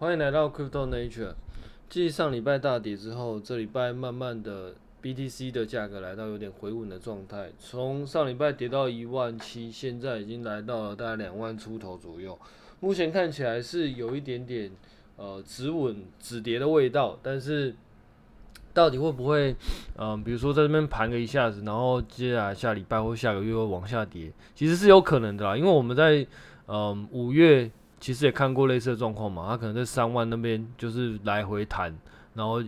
欢迎来到 Crypto Nature。继上礼拜大跌之后，这礼拜慢慢的 BTC 的价格来到有点回稳的状态。从上礼拜跌到一万七，现在已经来到了大概两万出头左右。目前看起来是有一点点呃止稳止跌的味道，但是。到底会不会，嗯、比如说在这边盘个一下子，然后接下来下礼拜或下个月会往下跌，其实是有可能的啦。因为我们在，嗯、五月其实也看过类似的状况嘛，它可能在三万那边就是来回弹，然后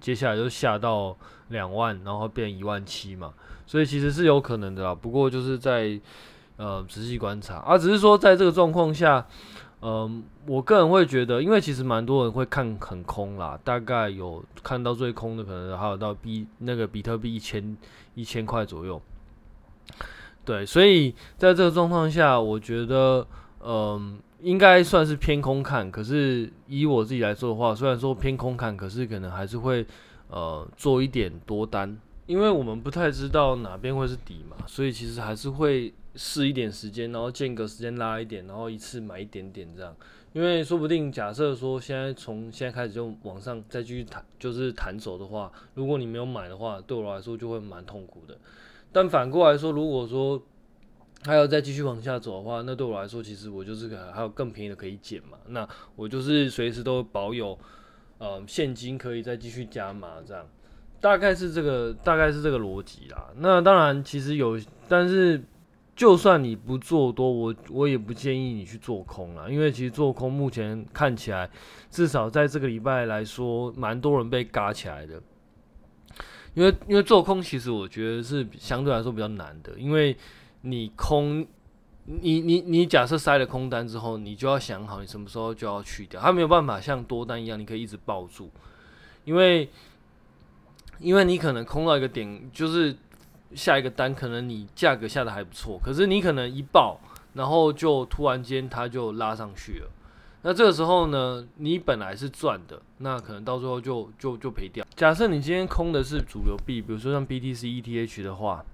接下来就下到两万，然后变一万七嘛，所以其实是有可能的啦。不过就是在，呃，仔细观察，啊，只是说在这个状况下。嗯，我个人会觉得，因为其实蛮多人会看很空啦，大概有看到最空的，可能还有到比那个比特币一千一千块左右。对，所以在这个状况下，我觉得，嗯，应该算是偏空看。可是以我自己来说的话，虽然说偏空看，可是可能还是会呃做一点多单，因为我们不太知道哪边会是底嘛，所以其实还是会。试一点时间，然后间隔时间拉一点，然后一次买一点点这样，因为说不定假设说现在从现在开始就往上再继续弹，就是弹走的话，如果你没有买的话，对我来说就会蛮痛苦的。但反过来说，如果说还要再继续往下走的话，那对我来说其实我就是还有更便宜的可以捡嘛，那我就是随时都保有呃现金可以再继续加码这样，大概是这个大概是这个逻辑啦。那当然其实有，但是。就算你不做多，我我也不建议你去做空啦，因为其实做空目前看起来，至少在这个礼拜来说，蛮多人被嘎起来的。因为因为做空其实我觉得是相对来说比较难的，因为你空，你你你假设塞了空单之后，你就要想好你什么时候就要去掉，它没有办法像多单一样，你可以一直抱住，因为因为你可能空到一个点就是。下一个单可能你价格下的还不错，可是你可能一爆，然后就突然间它就拉上去了。那这个时候呢，你本来是赚的，那可能到最后就就就赔掉。假设你今天空的是主流币，比如说像 BTC ETH 的话，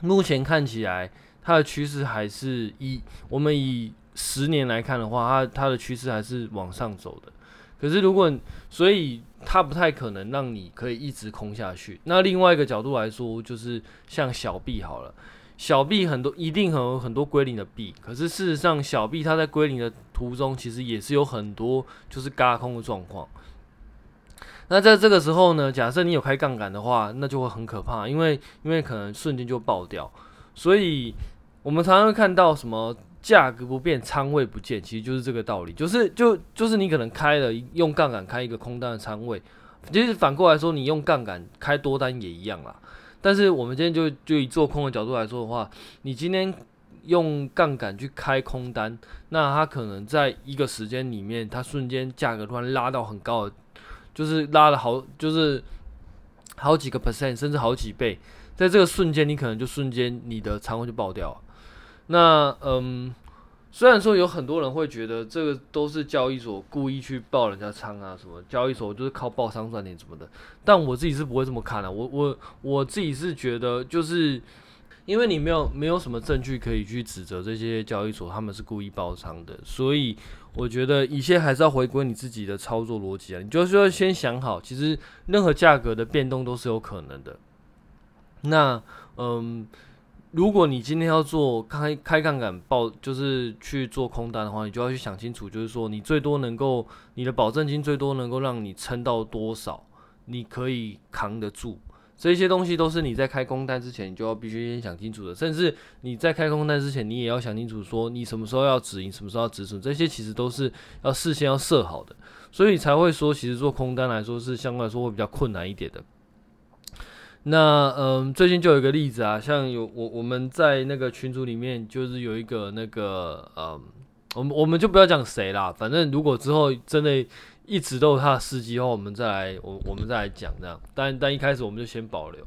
目前看起来它的趋势还是以我们以十年来看的话，它它的趋势还是往上走的。可是如果所以。它不太可能让你可以一直空下去。那另外一个角度来说，就是像小币好了，小币很多一定很有很多归零的币，可是事实上小币它在归零的途中，其实也是有很多就是嘎空的状况。那在这个时候呢，假设你有开杠杆的话，那就会很可怕，因为因为可能瞬间就爆掉。所以我们常常会看到什么？价格不变，仓位不见，其实就是这个道理。就是就就是你可能开了用杠杆开一个空单的仓位，其实反过来说，你用杠杆开多单也一样啦。但是我们今天就就以做空的角度来说的话，你今天用杠杆去开空单，那它可能在一个时间里面，它瞬间价格突然拉到很高的，就是拉了好就是好几个 percent，甚至好几倍，在这个瞬间，你可能就瞬间你的仓位就爆掉。那嗯，虽然说有很多人会觉得这个都是交易所故意去爆人家仓啊，什么交易所就是靠爆仓赚钱什么的，但我自己是不会这么看的。我我我自己是觉得，就是因为你没有没有什么证据可以去指责这些交易所他们是故意爆仓的，所以我觉得一切还是要回归你自己的操作逻辑啊。你就是要先想好，其实任何价格的变动都是有可能的。那嗯。如果你今天要做开开杠杆爆，就是去做空单的话，你就要去想清楚，就是说你最多能够你的保证金最多能够让你撑到多少，你可以扛得住。这些东西都是你在开空单之前，你就要必须先想清楚的。甚至你在开空单之前，你也要想清楚，说你什么时候要止盈，什么时候要止损，这些其实都是要事先要设好的，所以才会说，其实做空单来说是相对来说会比较困难一点的。那嗯，最近就有一个例子啊，像有我我们在那个群组里面，就是有一个那个嗯，我们我们就不要讲谁啦，反正如果之后真的一直都有他的司机的话，我们再来我我们再来讲这样。但但一开始我们就先保留。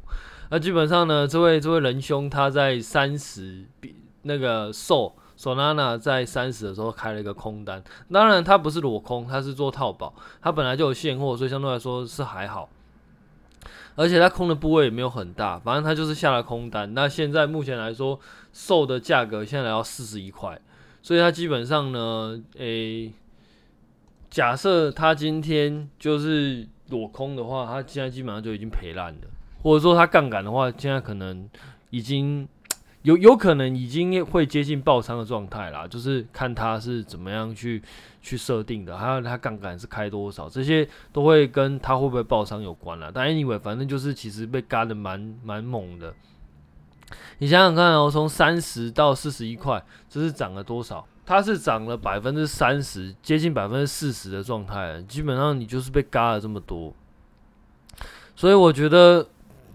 那基本上呢，这位这位仁兄他在三十比那个 SOL Solana 在三十的时候开了一个空单，当然他不是裸空，他是做套保，他本来就有现货，所以相对来说是还好。而且它空的部位也没有很大，反正它就是下了空单。那现在目前来说售的价格现在来到四十一块，所以他基本上呢，诶、假设他今天就是裸空的话，他现在基本上就已经赔烂了，或者说他杠杆的话，现在可能已经。有有可能已经会接近爆仓的状态啦，就是看他是怎么样去去设定的，还有他杠杆是开多少，这些都会跟他会不会爆仓有关啦。但 anyway，反正就是其实被嘎的蛮蛮猛的。你想想看哦，从三十到四十一块，这是涨了多少？它是涨了百分之三十，接近百分之四十的状态，基本上你就是被嘎了这么多。所以我觉得。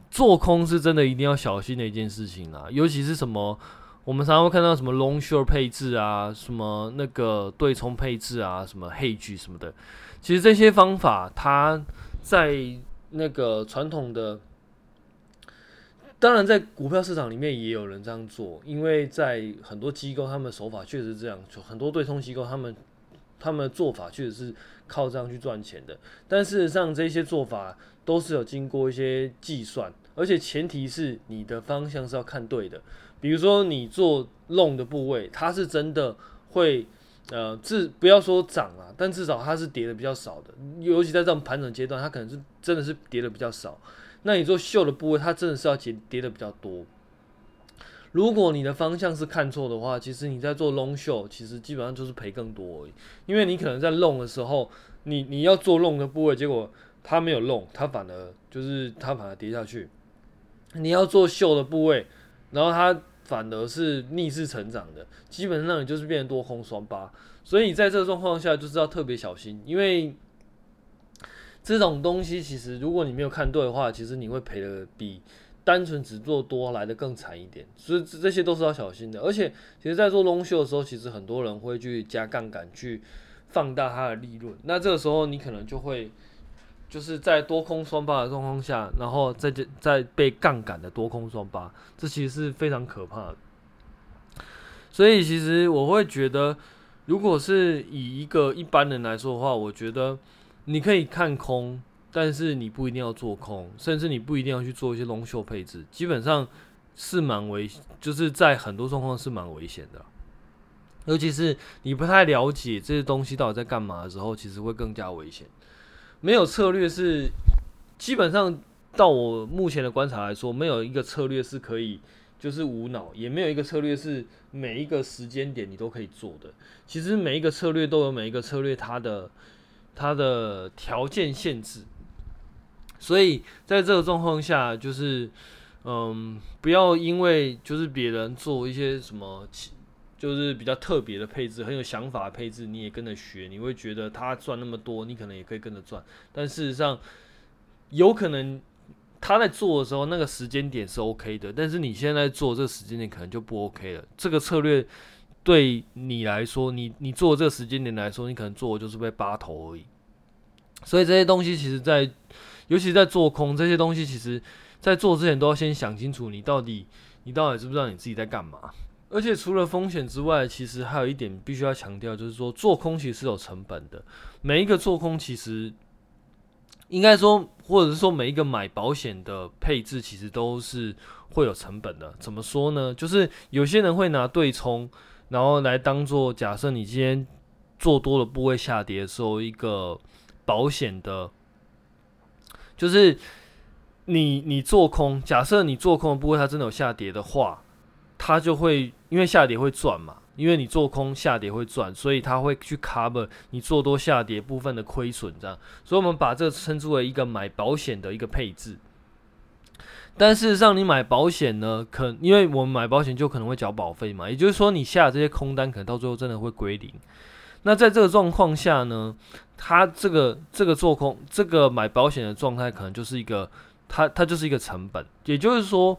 做空是真的一定要小心的一件事情啊，尤其是什么，我们常常会看到什么 long short 配置啊，什么那个对冲配置啊，什么 hedge 什么的。其实这些方法，它在那个传统的，当然在股票市场里面也有人这样做，因为在很多机构，他们手法确实是这样，就很多对冲机构，他们他们的做法确实是靠这样去赚钱的。但事实上，这些做法都是有经过一些计算。而且前提是你的方向是要看对的，比如说你做 long 的部位，它是真的会，呃，至不要说涨啊，但至少它是跌的比较少的，尤其在这种盘整阶段，它可能是真的是跌的比较少。那你做秀的部位，它真的是要跌跌的比较多。如果你的方向是看错的话，其实你在做 long show，其实基本上就是赔更多而已，因为你可能在 long 的时候，你你要做 long 的部位，结果它没有 long，它反而就是它反而跌下去。你要做秀的部位，然后它反而是逆势成长的，基本上你就是变成多空双八，所以你在这个状况下就是要特别小心，因为这种东西其实如果你没有看对的话，其实你会赔的比单纯只做多来的更惨一点，所以这些都是要小心的。而且，其实，在做 long 秀的时候，其实很多人会去加杠杆去放大它的利润，那这个时候你可能就会。就是在多空双八的状况下，然后再再被杠杆的多空双八，这其实是非常可怕的。所以其实我会觉得，如果是以一个一般人来说的话，我觉得你可以看空，但是你不一定要做空，甚至你不一定要去做一些 long short 配置，基本上是蛮危，就是在很多状况是蛮危险的。尤其是你不太了解这些东西到底在干嘛的时候，其实会更加危险。没有策略是基本上到我目前的观察来说，没有一个策略是可以就是无脑，也没有一个策略是每一个时间点你都可以做的。其实每一个策略都有每一个策略它的它的条件限制，所以在这个状况下，就是嗯，不要因为就是别人做一些什么。就是比较特别的配置，很有想法的配置，你也跟着学，你会觉得他赚那么多，你可能也可以跟着赚。但事实上，有可能他在做的时候，那个时间点是 OK 的，但是你现在做这个时间点可能就不 OK 了。这个策略对你来说，你你做这个时间点来说，你可能做的就是被扒头而已。所以这些东西其实在，在尤其在做空这些东西，其实在做之前都要先想清楚，你到底你到底知不知道你自己在干嘛。而且除了风险之外，其实还有一点必须要强调，就是说做空其实是有成本的。每一个做空其实应该说，或者是说每一个买保险的配置，其实都是会有成本的。怎么说呢？就是有些人会拿对冲，然后来当做假设你今天做多的部位下跌的时候一个保险的，就是你你做空，假设你做空的部位它真的有下跌的话。它就会因为下跌会赚嘛，因为你做空下跌会赚，所以它会去 cover 你做多下跌部分的亏损，这样。所以我们把这个称之为一个买保险的一个配置。但事实上，你买保险呢，可因为我们买保险就可能会缴保费嘛，也就是说，你下这些空单可能到最后真的会归零。那在这个状况下呢，它这个这个做空这个买保险的状态，可能就是一个它它就是一个成本，也就是说。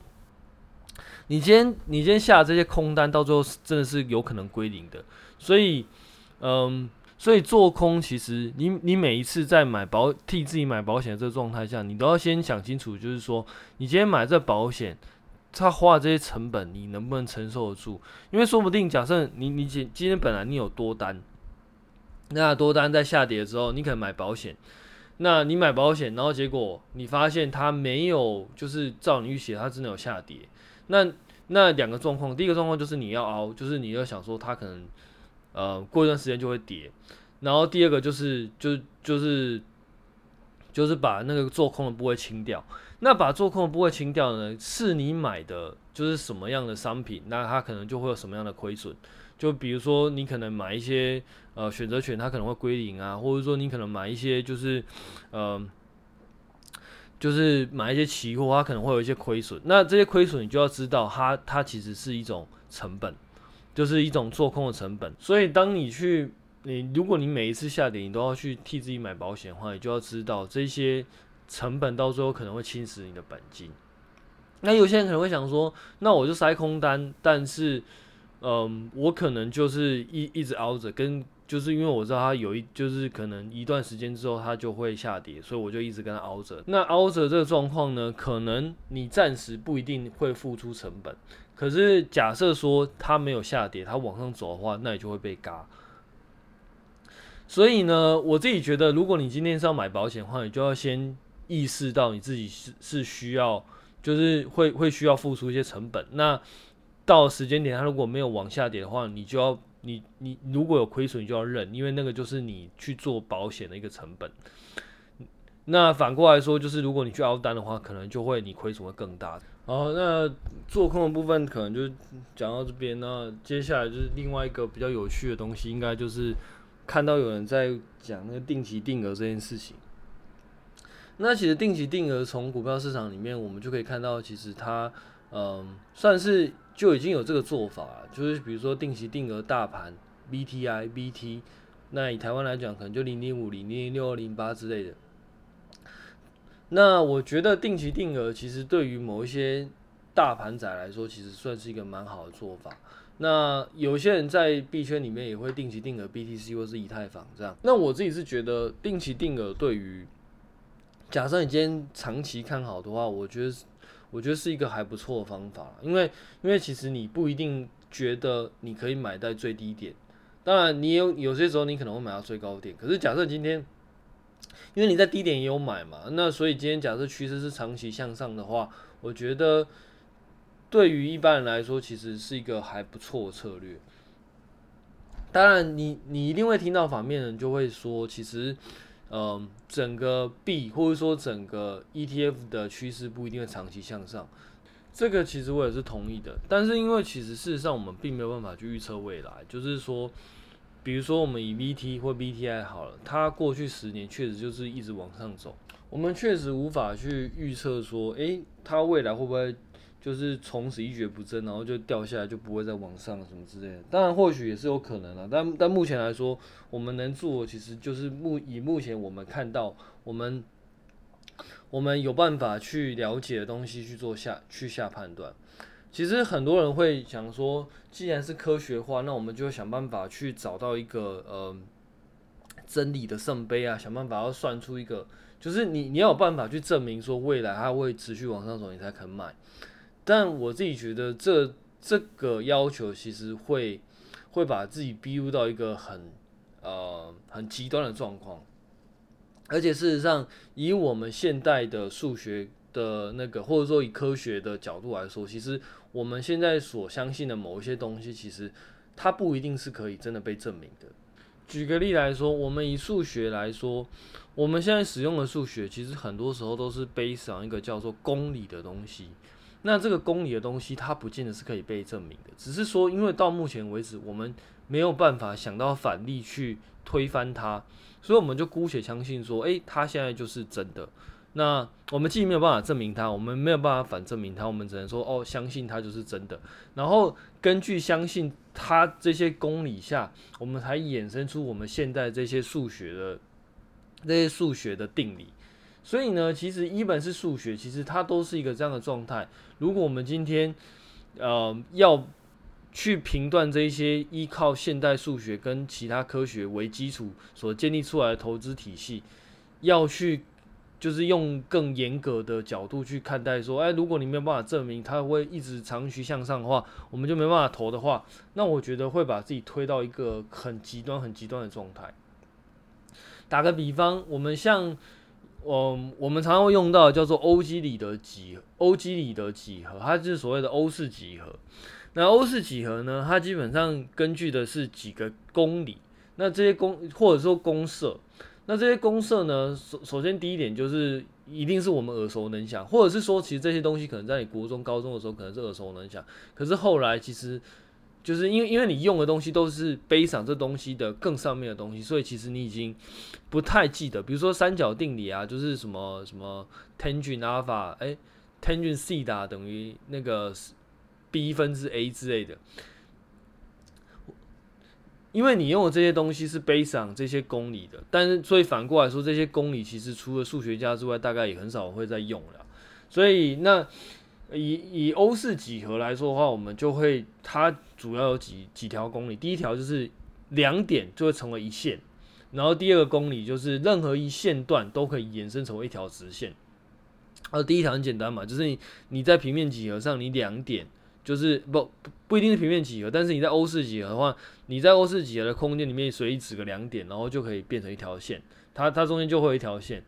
你今天你今天下的这些空单，到最后真的是有可能归零的。所以，嗯，所以做空其实你你每一次在买保替自己买保险的这个状态下，你都要先想清楚，就是说你今天买这保险，他花的这些成本，你能不能承受得住？因为说不定假设你你今今天本来你有多单，那多单在下跌的时候，你可能买保险，那你买保险，然后结果你发现它没有就是照你预期，它真的有下跌。那那两个状况，第一个状况就是你要熬，就是你要想说它可能，呃，过一段时间就会跌。然后第二个就是就就是就是把那个做空的部位清掉。那把做空的部位清掉呢，是你买的就是什么样的商品，那它可能就会有什么样的亏损。就比如说你可能买一些呃选择权，它可能会归零啊，或者说你可能买一些就是呃就是买一些期货，它可能会有一些亏损。那这些亏损你就要知道它，它它其实是一种成本，就是一种做空的成本。所以当你去你如果你每一次下跌，你都要去替自己买保险的话，你就要知道这些。成本到最后可能会侵蚀你的本金。那有些人可能会想说，那我就塞空单，但是，嗯，我可能就是一一直熬着，跟就是因为我知道它有一就是可能一段时间之后它就会下跌，所以我就一直跟它熬着。那熬着这个状况呢，可能你暂时不一定会付出成本，可是假设说它没有下跌，它往上走的话，那你就会被嘎。所以呢，我自己觉得，如果你今天是要买保险的话，你就要先。意识到你自己是是需要，就是会会需要付出一些成本。那到时间点，它如果没有往下跌的话，你就要你你如果有亏损，你就要认，因为那个就是你去做保险的一个成本。那反过来说，就是如果你去凹单的话，可能就会你亏损会更大。好，那做空的部分可能就讲到这边。那接下来就是另外一个比较有趣的东西，应该就是看到有人在讲那个定期定额这件事情。那其实定期定额从股票市场里面，我们就可以看到，其实它，嗯，算是就已经有这个做法。就是比如说定期定额大盘 BTI、BT，那以台湾来讲，可能就零零五零、零零六二零八之类的。那我觉得定期定额其实对于某一些大盘仔来说，其实算是一个蛮好的做法。那有些人在币圈里面也会定期定额 BTC 或是以太坊这样。那我自己是觉得定期定额对于假设你今天长期看好的话，我觉得，我觉得是一个还不错的方法，因为，因为其实你不一定觉得你可以买在最低点，当然你有有些时候你可能会买到最高点，可是假设今天，因为你在低点也有买嘛，那所以今天假设趋势是长期向上的话，我觉得对于一般人来说，其实是一个还不错的策略。当然你，你你一定会听到反面人就会说，其实。嗯，整个币或者说整个 ETF 的趋势不一定会长期向上，这个其实我也是同意的。但是因为其实事实上我们并没有办法去预测未来，就是说，比如说我们以 VT 或 V T I 好了，它过去十年确实就是一直往上走，我们确实无法去预测说，诶，它未来会不会？就是从此一蹶不振，然后就掉下来，就不会再往上什么之类的。当然，或许也是有可能的，但但目前来说，我们能做其实就是目以目前我们看到，我们我们有办法去了解的东西去做下去下判断。其实很多人会想说，既然是科学化，那我们就想办法去找到一个呃真理的圣杯啊，想办法要算出一个，就是你你要有办法去证明说未来它会持续往上走，你才肯买。但我自己觉得这这个要求其实会会把自己逼入到一个很呃很极端的状况，而且事实上，以我们现代的数学的那个，或者说以科学的角度来说，其实我们现在所相信的某一些东西，其实它不一定是可以真的被证明的。举个例来说，我们以数学来说，我们现在使用的数学，其实很多时候都是背上一个叫做公理的东西。那这个公理的东西，它不见得是可以被证明的，只是说，因为到目前为止，我们没有办法想到反例去推翻它，所以我们就姑且相信说，诶，它现在就是真的。那我们既没有办法证明它，我们没有办法反证明它，我们只能说，哦，相信它就是真的。然后根据相信它这些公理下，我们才衍生出我们现在这些数学的 这些数学的定理。所以呢，其实一本是数学，其实它都是一个这样的状态。如果我们今天，呃，要去评断这些依靠现代数学跟其他科学为基础所建立出来的投资体系，要去就是用更严格的角度去看待，说，哎，如果你没有办法证明它会一直长期向上的话，我们就没办法投的话，那我觉得会把自己推到一个很极端、很极端的状态。打个比方，我们像。嗯，我们常常会用到叫做欧几里得几欧几里得几何，它就是所谓的欧式几何。那欧式几何呢，它基本上根据的是几个公理。那这些公或者说公设，那这些公设呢，首首先第一点就是一定是我们耳熟能详，或者是说其实这些东西可能在你国中、高中的时候可能是耳熟能详，可是后来其实就是因为因为你用的东西都是背上这东西的更上面的东西，所以其实你已经不太记得，比如说三角定理啊，就是什么什么 tangent alpha，哎，tangent theta 等于那个 b 分之 a 之类的。因为你用的这些东西是 based on 这些公理的，但是所以反过来说，这些公理其实除了数学家之外，大概也很少会再用了。所以那以以欧式几何来说的话，我们就会它主要有几几条公理。第一条就是两点就会成为一线，然后第二个公理就是任何一线段都可以延伸成为一条直线。而第一条很简单嘛，就是你你在平面几何上，你两点。就是不不一定是平面几何，但是你在欧式几何的话，你在欧式几何的空间里面随意指个两点，然后就可以变成一条线，它它中间就会有一条线。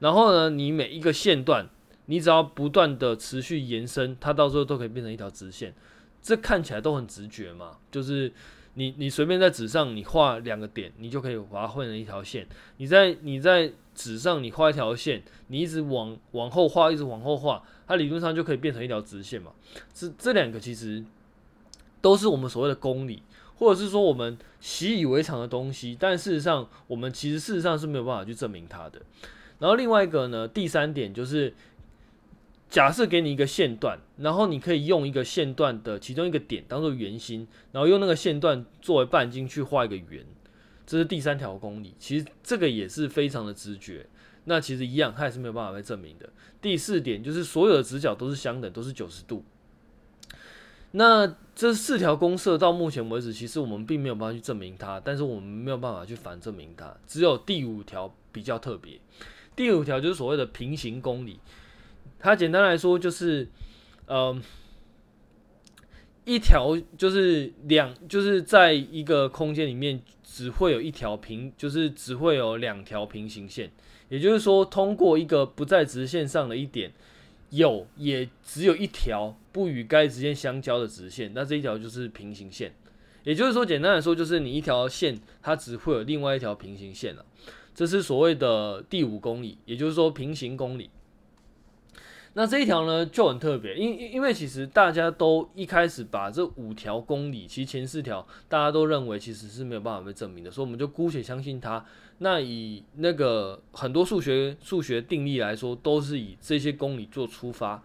然后呢，你每一个线段，你只要不断的持续延伸，它到时候都可以变成一条直线。这看起来都很直觉嘛，就是你你随便在纸上你画两个点，你就可以把它换成一条线。你在你在纸上你画一条线，你一直往往后画，一直往后画。它理论上就可以变成一条直线嘛？这这两个其实都是我们所谓的公理，或者是说我们习以为常的东西，但事实上我们其实事实上是没有办法去证明它的。然后另外一个呢，第三点就是假设给你一个线段，然后你可以用一个线段的其中一个点当做圆心，然后用那个线段作为半径去画一个圆，这是第三条公理。其实这个也是非常的直觉。那其实一样，它也是没有办法被证明的。第四点就是所有的直角都是相等，都是九十度。那这四条公设到目前为止，其实我们并没有办法去证明它，但是我们没有办法去反证明它。只有第五条比较特别。第五条就是所谓的平行公理，它简单来说就是，嗯、一条就是两，就是在一个空间里面只会有一条平，就是只会有两条平行线。也就是说，通过一个不在直线上的一点，有也只有一条不与该直线相交的直线，那这一条就是平行线。也就是说，简单来说，就是你一条线它只会有另外一条平行线了。这是所谓的第五公理，也就是说平行公理。那这一条呢就很特别，因因为其实大家都一开始把这五条公理，其实前四条大家都认为其实是没有办法被证明的，所以我们就姑且相信它。那以那个很多数学数学定义来说，都是以这些公理做出发。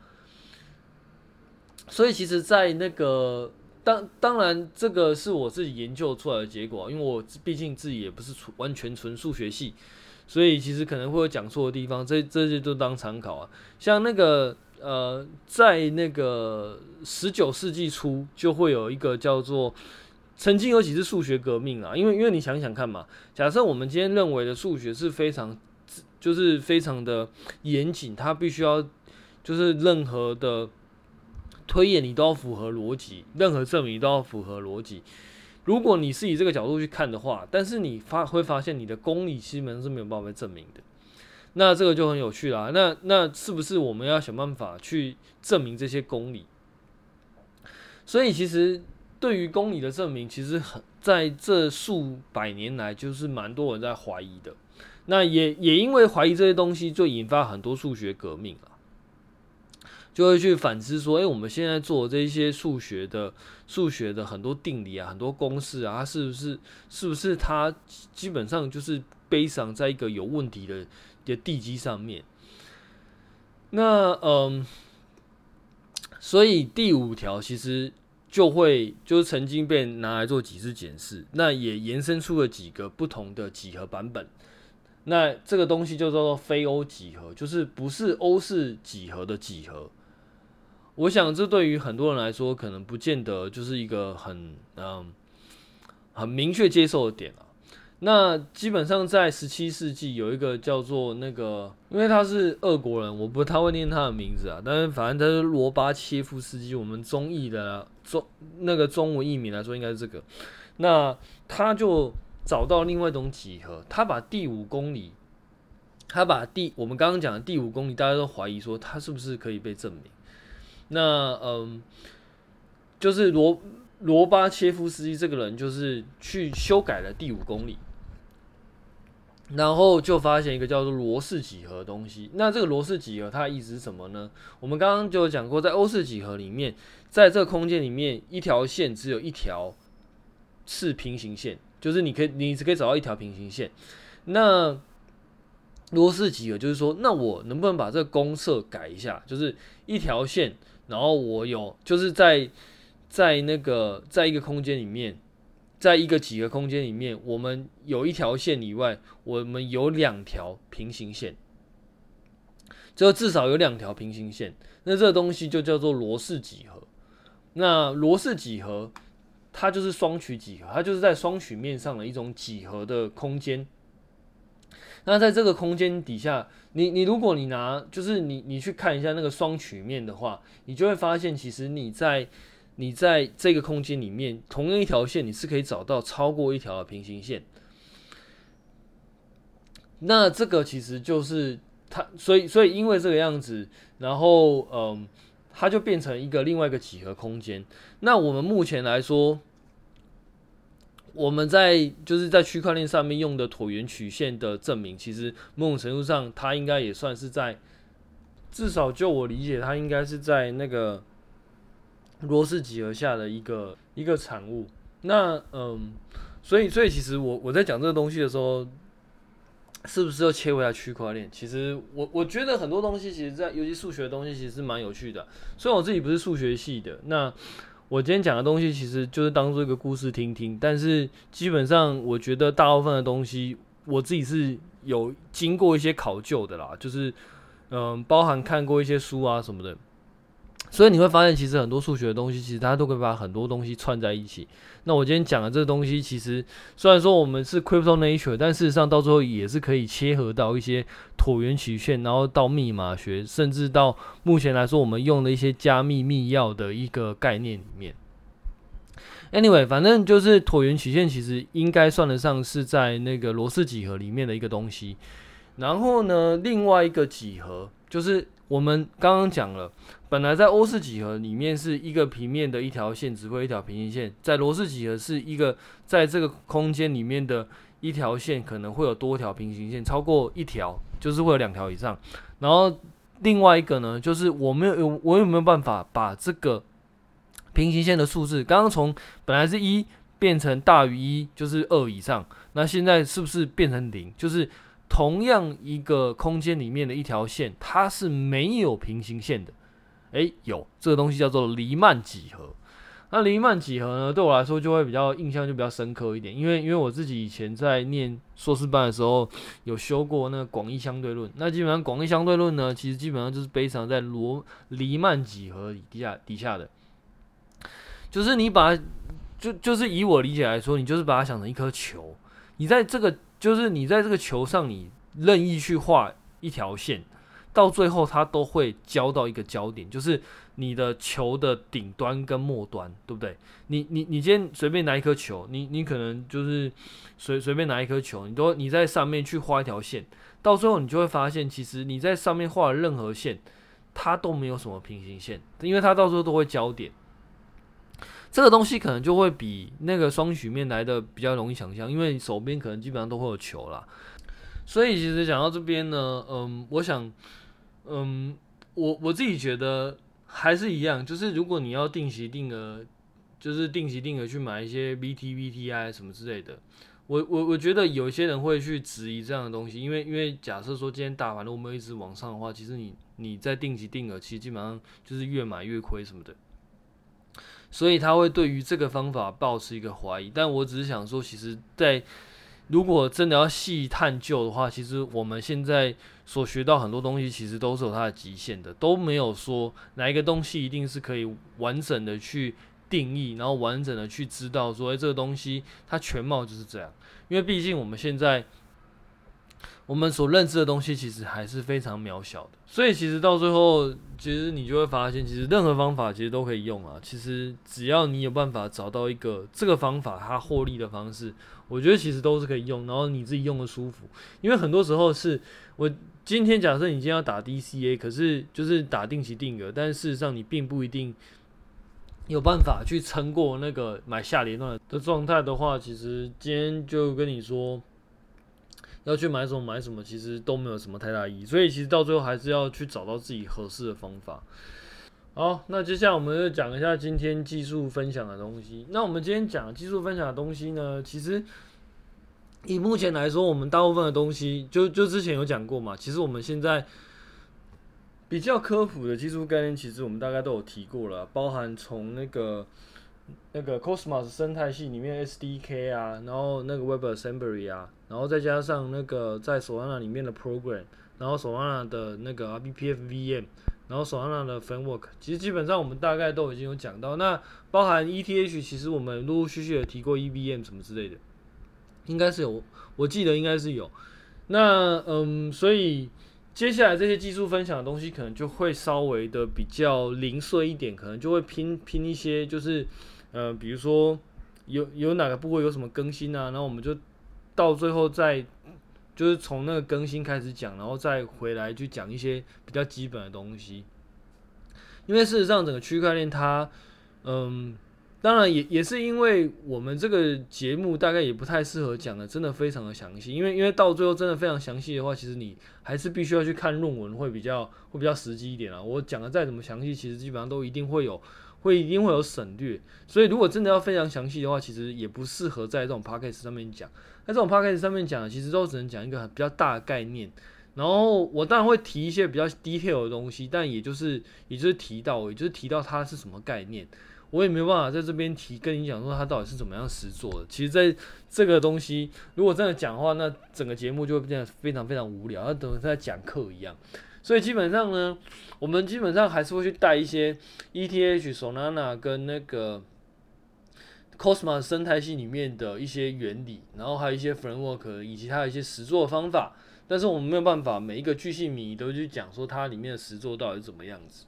所以其实，在那个当当然这个是我自己研究出来的结果，因为我毕竟自己也不是纯完全纯数学系。所以其实可能会有讲错的地方，这这些都当参考啊。像那个呃，在那个十九世纪初，就会有一个叫做曾经有几次数学革命啊。因为因为你想想看嘛，假设我们今天认为的数学是非常就是非常的严谨，它必须要就是任何的推演你都要符合逻辑，任何证明都要符合逻辑。如果你是以这个角度去看的话，但是你发会发现你的公理基本上是没有办法被证明的，那这个就很有趣啦。那那是不是我们要想办法去证明这些公理？所以其实对于公理的证明，其实很在这数百年来就是蛮多人在怀疑的。那也也因为怀疑这些东西，就引发很多数学革命了。就会去反思说，诶、欸，我们现在做这些数学的数学的很多定理啊，很多公式啊，它是不是是不是它基本上就是背上在一个有问题的的地基上面？那嗯，所以第五条其实就会就是曾经被拿来做几次检视，那也延伸出了几个不同的几何版本。那这个东西就叫做非欧几何，就是不是欧式几何的几何。我想，这对于很多人来说，可能不见得就是一个很嗯很明确接受的点啊。那基本上在十七世纪，有一个叫做那个，因为他是俄国人，我不太会念他的名字啊。但是反正他是罗巴切夫斯基，我们中译的中那个中文译名来说，应该是这个。那他就找到另外一种几何，他把第五公理，他把第我们刚刚讲的第五公理，大家都怀疑说他是不是可以被证明。那嗯，就是罗罗巴切夫斯基这个人就是去修改了第五公里，然后就发现一个叫做罗氏几何的东西。那这个罗氏几何它意思是什么呢？我们刚刚就讲过，在欧式几何里面，在这个空间里面，一条线只有一条是平行线，就是你可以你只可以找到一条平行线。那罗氏几何就是说，那我能不能把这个公设改一下？就是一条线，然后我有就是在在那个在一个空间里面，在一个几何空间里面，我们有一条线以外，我们有两条平行线，就至少有两条平行线。那这个东西就叫做罗氏几何。那罗氏几何它就是双曲几何，它就是在双曲面上的一种几何的空间。那在这个空间底下，你你如果你拿就是你你去看一下那个双曲面的话，你就会发现，其实你在你在这个空间里面，同样一条线，你是可以找到超过一条的平行线。那这个其实就是它，所以所以因为这个样子，然后嗯，它就变成一个另外一个几何空间。那我们目前来说。我们在就是在区块链上面用的椭圆曲线的证明，其实某种程度上，它应该也算是在，至少就我理解，它应该是在那个罗氏几何下的一个一个产物。那嗯，所以所以其实我我在讲这个东西的时候，是不是要切回来区块链？其实我我觉得很多东西，其实在尤其数学的东西，其实是蛮有趣的。虽然我自己不是数学系的，那。我今天讲的东西其实就是当做一个故事听听，但是基本上我觉得大部分的东西我自己是有经过一些考究的啦，就是嗯，包含看过一些书啊什么的。所以你会发现，其实很多数学的东西，其实它都可以把很多东西串在一起。那我今天讲的这个东西，其实虽然说我们是 Crypto Nature，但事实上到最后也是可以切合到一些椭圆曲线，然后到密码学，甚至到目前来说我们用的一些加密密钥的一个概念里面。Anyway，反正就是椭圆曲线其实应该算得上是在那个罗氏几何里面的一个东西。然后呢，另外一个几何就是。我们刚刚讲了，本来在欧式几何里面是一个平面的一条线，只会一条平行线；在罗氏几何是一个在这个空间里面的一条线，可能会有多条平行线，超过一条就是会有两条以上。然后另外一个呢，就是我没有我有没有办法把这个平行线的数字，刚刚从本来是一变成大于一，就是二以上，那现在是不是变成零？就是。同样一个空间里面的一条线，它是没有平行线的。诶，有这个东西叫做黎曼几何。那黎曼几何呢，对我来说就会比较印象就比较深刻一点，因为因为我自己以前在念硕士班的时候有修过那个广义相对论。那基本上广义相对论呢，其实基本上就是背上在罗黎曼几何底下底下的，就是你把就就是以我理解来说，你就是把它想成一颗球，你在这个。就是你在这个球上，你任意去画一条线，到最后它都会交到一个焦点，就是你的球的顶端跟末端，对不对？你你你今天随便拿一颗球，你你可能就是随随便拿一颗球，你都你在上面去画一条线，到最后你就会发现，其实你在上面画的任何线，它都没有什么平行线，因为它到时候都会交点。这个东西可能就会比那个双曲面来的比较容易想象，因为手边可能基本上都会有球啦。所以其实讲到这边呢，嗯，我想，嗯，我我自己觉得还是一样，就是如果你要定期定额，就是定期定额去买一些 VT、VTI 什么之类的，我我我觉得有些人会去质疑这样的东西，因为因为假设说今天大盘如果没有一直往上的话，其实你你在定期定额，其实基本上就是越买越亏什么的。所以他会对于这个方法抱持一个怀疑，但我只是想说，其实，在如果真的要细探究的话，其实我们现在所学到很多东西，其实都是有它的极限的，都没有说哪一个东西一定是可以完整的去定义，然后完整的去知道说，诶，这个东西它全貌就是这样，因为毕竟我们现在。我们所认知的东西其实还是非常渺小的，所以其实到最后，其实你就会发现，其实任何方法其实都可以用啊。其实只要你有办法找到一个这个方法它获利的方式，我觉得其实都是可以用，然后你自己用的舒服。因为很多时候是我今天假设你今天要打 DCA，可是就是打定期定额，但事实上你并不一定有办法去撑过那个买下连段的状态的话，其实今天就跟你说要去买什么买什么，其实都没有什么太大意义。所以其实到最后还是要去找到自己合适的方法。好，那接下来我们就讲一下今天技术分享的东西。那我们今天讲技术分享的东西呢，其实以目前来说，我们大部分的东西就就之前有讲过嘛。其实我们现在。比较科普的技术概念，其实我们大概都有提过了，包含从那个那个 Cosmos 生态系里面 SDK 啊，然后那个 WebAssembly 啊，然后再加上那个在 Solana 里面的 Program，然后 Solana 的那个 RBPF VM，然后 Solana 的 Framework，其实基本上我们大概都已经有讲到。那包含 ETH，其实我们陆陆续续有提过 EVM 什么之类的，应该是有，我记得应该是有。那嗯，所以。接下来这些技术分享的东西，可能就会稍微的比较零碎一点，可能就会拼拼一些，就是，呃，比如说有有哪个部位有什么更新啊，然后我们就到最后再就是从那个更新开始讲，然后再回来去讲一些比较基本的东西。因为事实上，整个区块链它，嗯。当然也也是因为我们这个节目大概也不太适合讲的，真的非常的详细。因为因为到最后真的非常详细的话，其实你还是必须要去看论文，会比较会比较实际一点啊。我讲的再怎么详细，其实基本上都一定会有会一定会有省略。所以如果真的要非常详细的话，其实也不适合在这种 podcast 上面讲。在这种 podcast 上面讲，其实都只能讲一个比较大的概念。然后我当然会提一些比较 detail 的东西，但也就是也就是提到，也就是提到它是什么概念。我也没有办法在这边提跟你讲说它到底是怎么样实做的。其实，在这个东西如果真的讲的话，那整个节目就会变得非常非常无聊，要等于在讲课一样。所以基本上呢，我们基本上还是会去带一些 ETH、Solana 跟那个 Cosmos 生态系里面的一些原理，然后还有一些 framework 以及它的一些实作方法。但是我们没有办法每一个巨细靡遗都去讲说它里面的实作到底是怎么样子。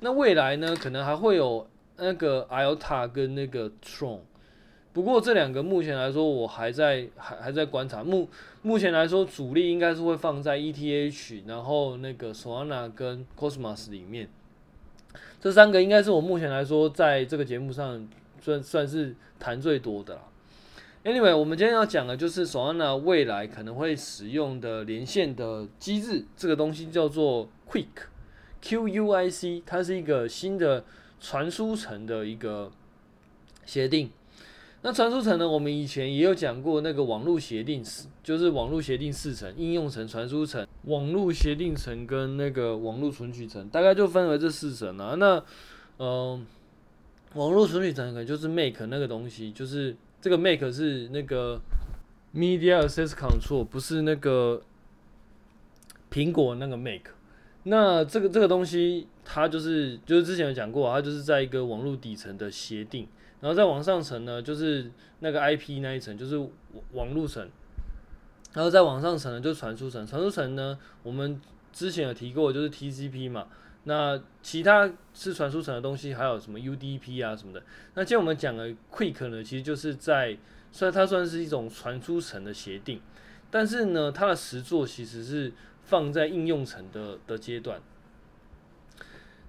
那未来呢，可能还会有。那个 IOTA 跟那个 Tron，不过这两个目前来说，我还在还还在观察。目目前来说，主力应该是会放在 ETH，然后那个 Solana 跟 Cosmos 里面。这三个应该是我目前来说在这个节目上算算是谈最多的啦。Anyway，我们今天要讲的就是 Solana 未来可能会使用的连线的机制，这个东西叫做 Quick，Q-U-I-C，它是一个新的。传输层的一个协定，那传输层呢？我们以前也有讲过，那个网络协定是就是网络协定四层：应用层、传输层、网络协定层跟那个网络存取层，大概就分为这四层啊。那嗯、网络存取层可能就是 Make 那个东西，就是这个 Make 是那个 Media Access Control，不是那个苹果那个 Make。那这个这个东西，它就是就是之前有讲过，它就是在一个网络底层的协定，然后再往上层呢，就是那个 IP 那一层，就是网络层，然后再往上层呢，就是传输层。传输层呢，我们之前有提过，就是 TCP 嘛。那其他是传输层的东西，还有什么 UDP 啊什么的。那今天我们讲的 Quick 呢，其实就是在算它算是一种传输层的协定，但是呢，它的实作其实是。放在应用层的的阶段，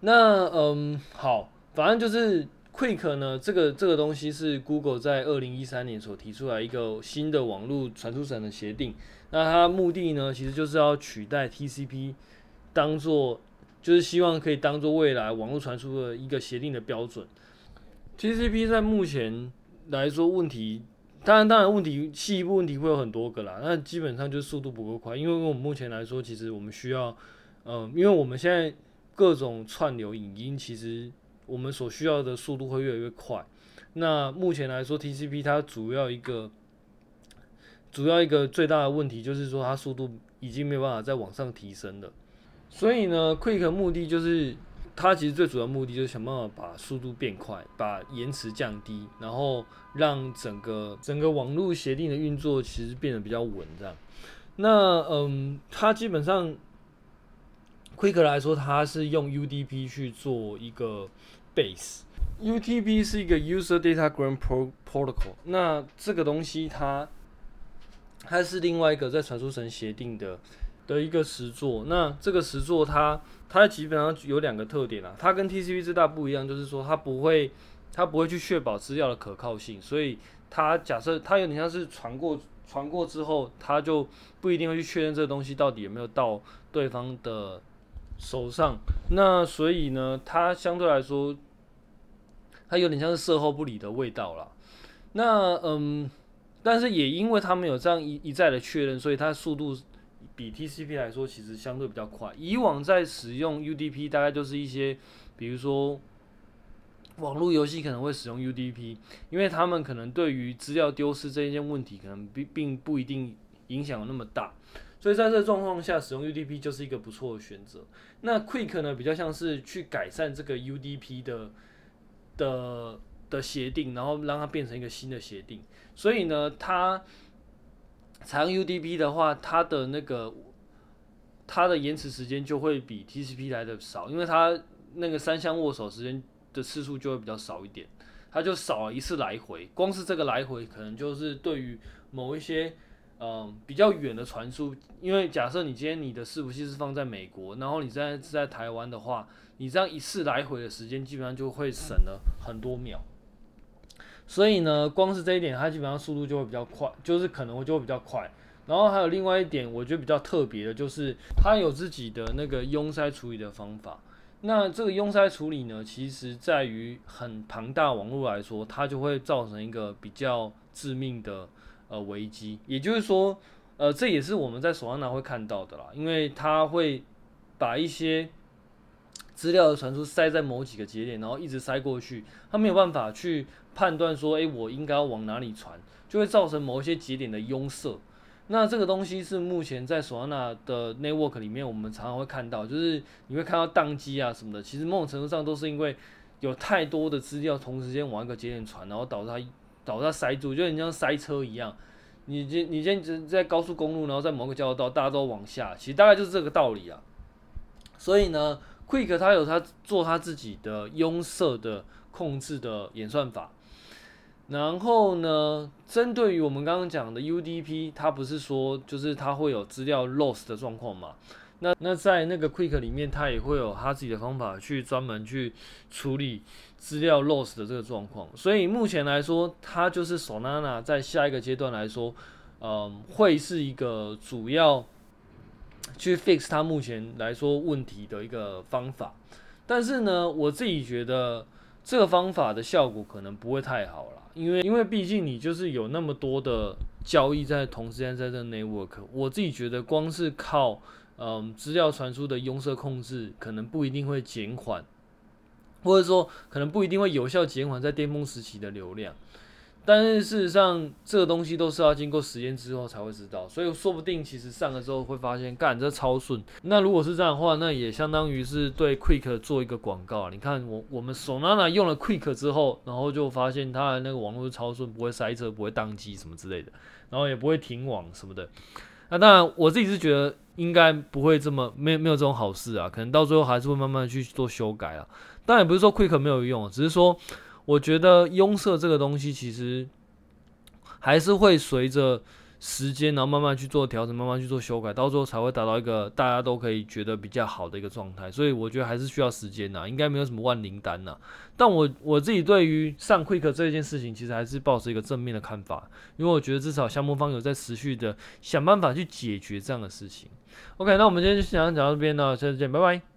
那嗯好，反正就是 Quick 呢，这个这个东西是 Google 在二零一三年所提出来一个新的网络传输层的协定。那它目的呢，其实就是要取代 TCP，当做就是希望可以当做未来网络传输的一个协定的标准。TCP 在目前来说问题。当然，当然，问题细一步问题会有很多个啦。那基本上就是速度不够快，因为我们目前来说，其实我们需要，嗯、因为我们现在各种串流影音，其实我们所需要的速度会越来越快。那目前来说，TCP 它主要一个主要一个最大的问题就是说，它速度已经没有办法再往上提升了。所以呢，Quick 目的就是。它其实最主要目的就是想办法把速度变快，把延迟降低，然后让整个整个网络协定的运作其实变得比较稳，这样。那嗯，它基本上 Quick 来说，它是用 UDP 去做一个 base，UDP 是一个 User Datagram Protocol。那这个东西它它是另外一个在传输层协定的的一个实作。那这个实作它。它基本上有两个特点啊，它跟 TCP 最大不一样，就是说它不会它不会去确保资料的可靠性，所以它假设它有点像是传过传过之后，它就不一定会去确认这个东西到底有没有到对方的手上。那所以呢，他相对来说，他有点像是事后不理的味道了。那嗯，但是也因为他们有这样一一再的确认，所以它速度比 TCP 来说其实相对比较快。以往在使用 UDP，大概就是一些比如说。网络游戏可能会使用 UDP，因为他们可能对于资料丢失这一件问题，可能并并不一定影响那么大，所以在这状况下使用 UDP 就是一个不错的选择。那 Quick 呢，比较像是去改善这个 UDP 的的的协定，然后让它变成一个新的协定。所以呢，它采用 UDP 的话，它的那个它的延迟时间就会比 TCP 来的少，因为它那个三相握手时间。的次数就会比较少一点，它就少了一次来回。光是这个来回，可能就是对于某一些嗯、比较远的传输，因为假设你今天你的伺服器是放在美国，然后你现在是在台湾的话，你这样一次来回的时间基本上就会省了很多秒。所以呢，光是这一点，它基本上速度就会比较快，就是可能会就会比较快。然后还有另外一点，我觉得比较特别的就是它有自己的那个拥塞处理的方法。那这个拥塞处理呢，其实在于很庞大网络来说，它就会造成一个比较致命的呃危机。也就是说，呃，这也是我们在索拉纳会看到的啦，因为它会把一些资料的传输塞在某几个节点，然后一直塞过去，它没有办法去判断说，诶，我应该要往哪里传，就会造成某一些节点的拥塞。那这个东西是目前在索拉纳的 network 里面，我们常常会看到，就是你会看到宕机啊什么的。其实某种程度上都是因为有太多的资料同时间往一个节点传，然后导致它导致它塞住，就很像塞车一样。你今你今天在高速公路，然后在某个交流道，大家都往下，其实大概就是这个道理啊。所以呢，Quick 它有它做它自己的拥塞的控制的演算法。然后呢，针对于我们刚刚讲的 UDP，它不是说就是它会有资料 loss 的状况嘛？那那在那个 Quick 里面，它也会有它自己的方法去专门去处理资料 loss 的这个状况。所以目前来说，它就是 Solana 在下一个阶段来说，嗯，会是一个主要去 fix 它目前来说问题的一个方法。但是呢，我自己觉得这个方法的效果可能不会太好了。因为，因为毕竟你就是有那么多的交易在同时间在这 network，我自己觉得光是靠嗯资料传输的拥塞控制，可能不一定会减缓，或者说可能不一定会有效减缓在巅峰时期的流量。但是事实上，这个东西都是要经过实验之后才会知道，所以说不定其实上了之后会发现，干这超顺。那如果是这样的话，那也相当于是对 Quick 做一个广告。你看我我们 Solana 用了 Quick 之后，然后就发现它的那个网络超顺，不会塞车，不会宕机什么之类的，然后也不会停网什么的。那当然我自己是觉得应该不会这么没有没有这种好事啊，可能到最后还是会慢慢去做修改啊。当然也不是说 Quick 没有用，只是说。我觉得拥塞这个东西其实还是会随着时间，然后慢慢去做调整，慢慢去做修改，到最后才会达到一个大家都可以觉得比较好的一个状态。所以我觉得还是需要时间呐，应该没有什么万灵丹呐。但我我自己对于上 Quick 这件事情，其实还是抱持一个正面的看法，因为我觉得至少项目方有在持续的想办法去解决这样的事情。OK，那我们今天就先讲到这边了，下次见，拜拜。